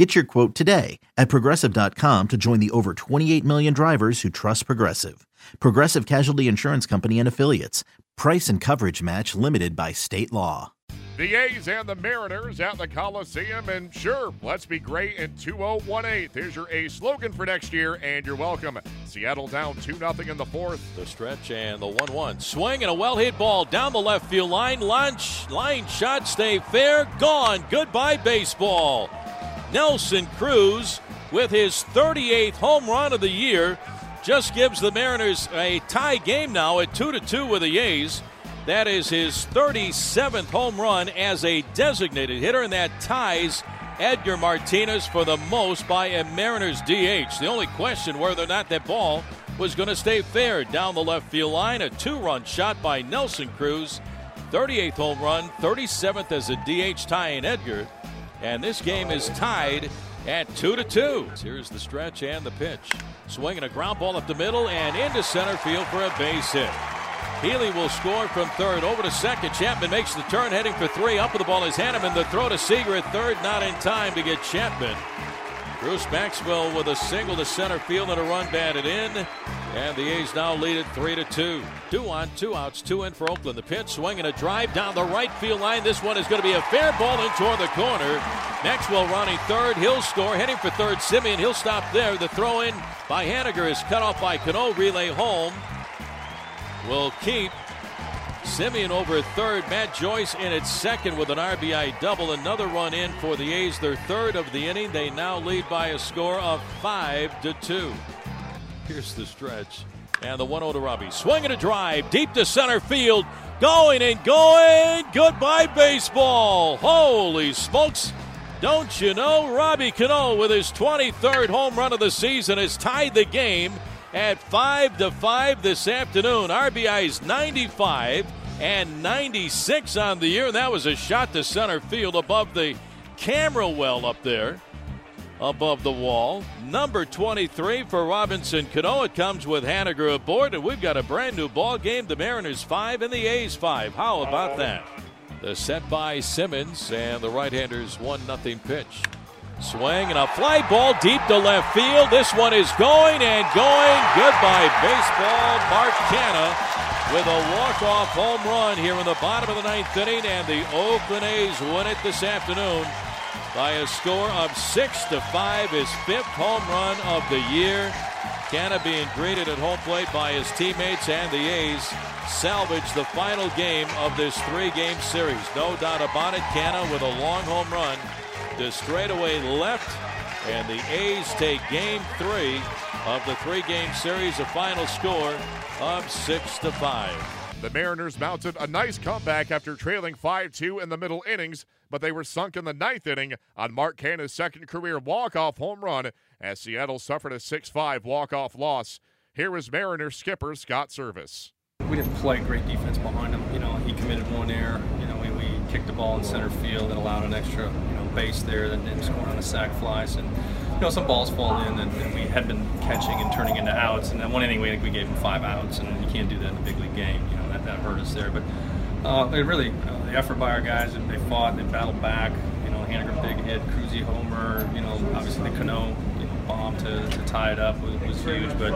Get your quote today at progressive.com to join the over 28 million drivers who trust Progressive. Progressive Casualty Insurance Company and Affiliates. Price and coverage match limited by state law. The A's and the Mariners at the Coliseum, and sure, let's be great in 2018. Here's your A slogan for next year, and you're welcome. Seattle down 2 0 in the fourth. The stretch and the 1 1. Swing and a well hit ball down the left field line. Launch, line shot, stay fair, gone. Goodbye, baseball. Nelson Cruz, with his 38th home run of the year, just gives the Mariners a tie game now at 2 to 2 with the A's. That is his 37th home run as a designated hitter, and that ties Edgar Martinez for the most by a Mariners DH. The only question whether or not that ball was going to stay fair down the left field line. A two run shot by Nelson Cruz. 38th home run, 37th as a DH in Edgar. And this game is tied at 2 to 2. Here's the stretch and the pitch. Swinging a ground ball up the middle and into center field for a base hit. Healy will score from third over to second. Chapman makes the turn, heading for three. Up with the ball is Hanneman. The throw to Seager at third, not in time to get Chapman. Bruce Maxwell with a single to center field and a run batted in. And the A's now lead it 3 to 2. Two on, two outs, two in for Oakland. The pitch swinging a drive down the right field line. This one is going to be a fair ball in toward the corner. Maxwell running third. He'll score. Heading for third. Semien. He'll stop there. The throw in by Haniger is cut off by Cano. Relay home. Will keep Semien over third. Matt Joyce in at second with an RBI double. Another run in for the A's, their third of the inning. They now lead by a score of 5 to 2. Here's the stretch. And the 1 0 to Robbie. Swinging a drive deep to center field. Going and going. Goodbye, baseball. Holy smokes. Don't you know? Robbie Cano with his 23rd home run of the season has tied the game at 5 to 5 this afternoon. RBI's 95 and 96 on the year. That was a shot to center field above the camera well up there, above the wall. Number 23 for Robinson Cano. It comes with Haniger aboard, and we've got a brand new ball game. The Mariners 5 and the A's 5. How about that? The set by Simmons and the right hander's 1 0 pitch. Swing and a fly ball deep to left field. This one is going and going. Goodbye, baseball. Mark Canha with a walk-off home run here in the bottom of the ninth inning, and the Oakland A's win it this afternoon by a score of six to five. His fifth home run of the year. Canha being greeted at home plate by his teammates and the A's salvage the final game of this three-game series. No doubt about it. Canha with a long home run to straightaway left, and the A's take game three of the three-game series. A final score of six to five. The Mariners mounted a nice comeback after trailing 5 2 in the middle innings, but they were sunk in the ninth inning on Mark Canha's second career walk-off home run as Seattle suffered a 6 5 walk-off loss. Here is Mariners skipper Scott Servais. We didn't play great defense behind him. You know, he committed one error. You know, we, we kicked the ball in center field and allowed an extra, you know, base there that didn't score on the sac flies. And, you know, some balls fall in and, and we had been catching and turning into outs. And then one inning, we, we gave him five outs, and you can't do that in a big league game. You know, that, that hurt us there. But uh, it really, uh, the effort by our guys, they fought, they battled back. You know, Haniger big hit, Cruzy homer, you know, obviously the Cano you know, bomb to, to tie it up was, was huge. But,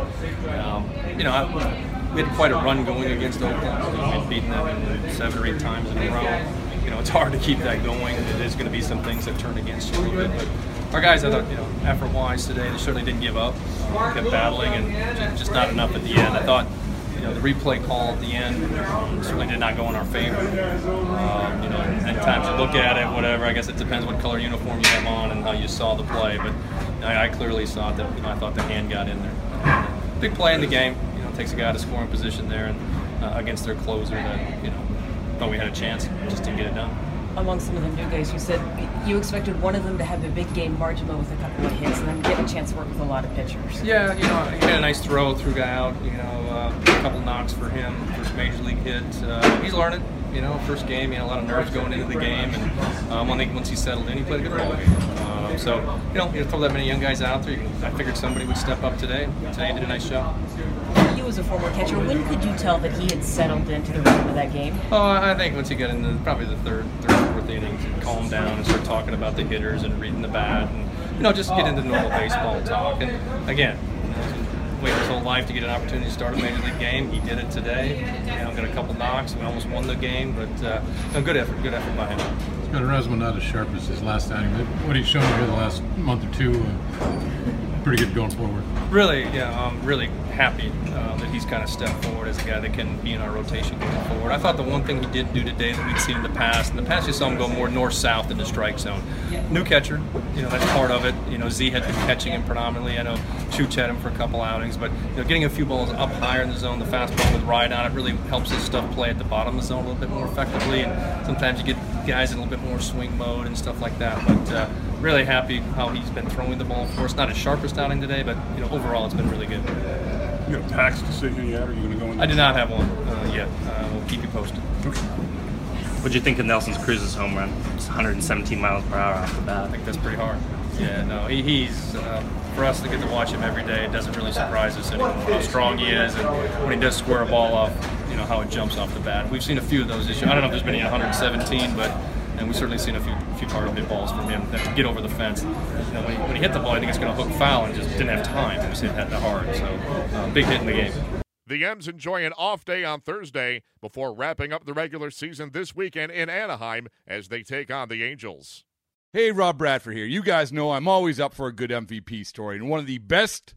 um, you know, I, we had quite a run going against Oakland. We'd beaten them seven or eight times in a row. You know, it's hard to keep that going. There's going to be some things that turn against you a little bit. But our guys, I thought, you know, effort-wise today, they certainly didn't give up. Uh, kept battling, and just not enough at the end. I thought, you know, the replay call at the end certainly did not go in our favor. Um, you know, and times you look at it, whatever. I guess it depends what color uniform you have on and how you saw the play. But I, I clearly saw that. You know, I thought the hand got in there. Big play in the game You know, takes a guy to scoring position there and uh, against their closer that you know thought we had a chance, just didn't get it done. Among some of the new guys, you said you expected one of them to have a big game, Marjama with a couple of hits, and then get a chance to work with a lot of pitchers. Yeah, you know, he had a nice throw, threw guy out. You know, uh, a couple knocks for him, first major league hit. Uh, he's learning. You know, first game, he had a lot of nerves going into the game, and um, I think once he settled in, he played a good role. Um, so, you know, you throw that many young guys out there. I figured somebody would step up today. Today, did a nice job you as a former catcher, when could you tell that he had settled into the rhythm of that game? Oh, I think once you get into probably the third, third, fourth inning, calm down and start talking about the hitters and reading the bat, and you know, just get into normal baseball talk. And again, waited his whole life to get an opportunity to start a major league game. He did it today. You know, got a couple knocks. We almost won the game, but uh, no, good effort. Good effort by him. He's got a resume not as sharp as his last outing. What he's shown here the last month or two, uh, pretty good going forward. Really, yeah, I'm really happy uh, that he's kind of stepped forward as a guy that can be in our rotation going forward. I thought the one thing he did do today that we'd seen in the past, in the past you saw him go more north-south in the strike zone. New catcher, you know, that's part of it. You know, Z had been catching him predominantly. I know Chooch had him for a couple outings, but you know, getting a few balls up higher in the zone, the fastball with ride on it really helps his stuff play at the bottom of the zone a little bit more effectively. And sometimes you get guys in a little bit more swing mode and stuff like that. But uh, really happy how he's been throwing the ball for us. Not his sharpest outing today, but you know, overall it's been really good. You have a tax decision yet? Are you going to go in? I did not have one uh, yet. Uh, we'll keep you posted. Okay. What do you think of Nelson Cruz's home run? It's 117 miles per hour off the bat. I think that's pretty hard. Yeah, no, he, he's uh, for us to get to watch him every day. It doesn't really surprise us anymore how strong he is, and when he does square a ball off, you know how it jumps off the bat. We've seen a few of those this year. I don't know if there's been any 117, but and we've certainly seen a few few hard hit balls from him that get over the fence. You know, when, he, when he hit the ball, I think it's going to hook foul, and just didn't have time. He was hitting that hard, so uh, big hit in the game. The M's enjoy an off day on Thursday before wrapping up the regular season this weekend in Anaheim as they take on the Angels. Hey, Rob Bradford here. You guys know I'm always up for a good MVP story, and one of the best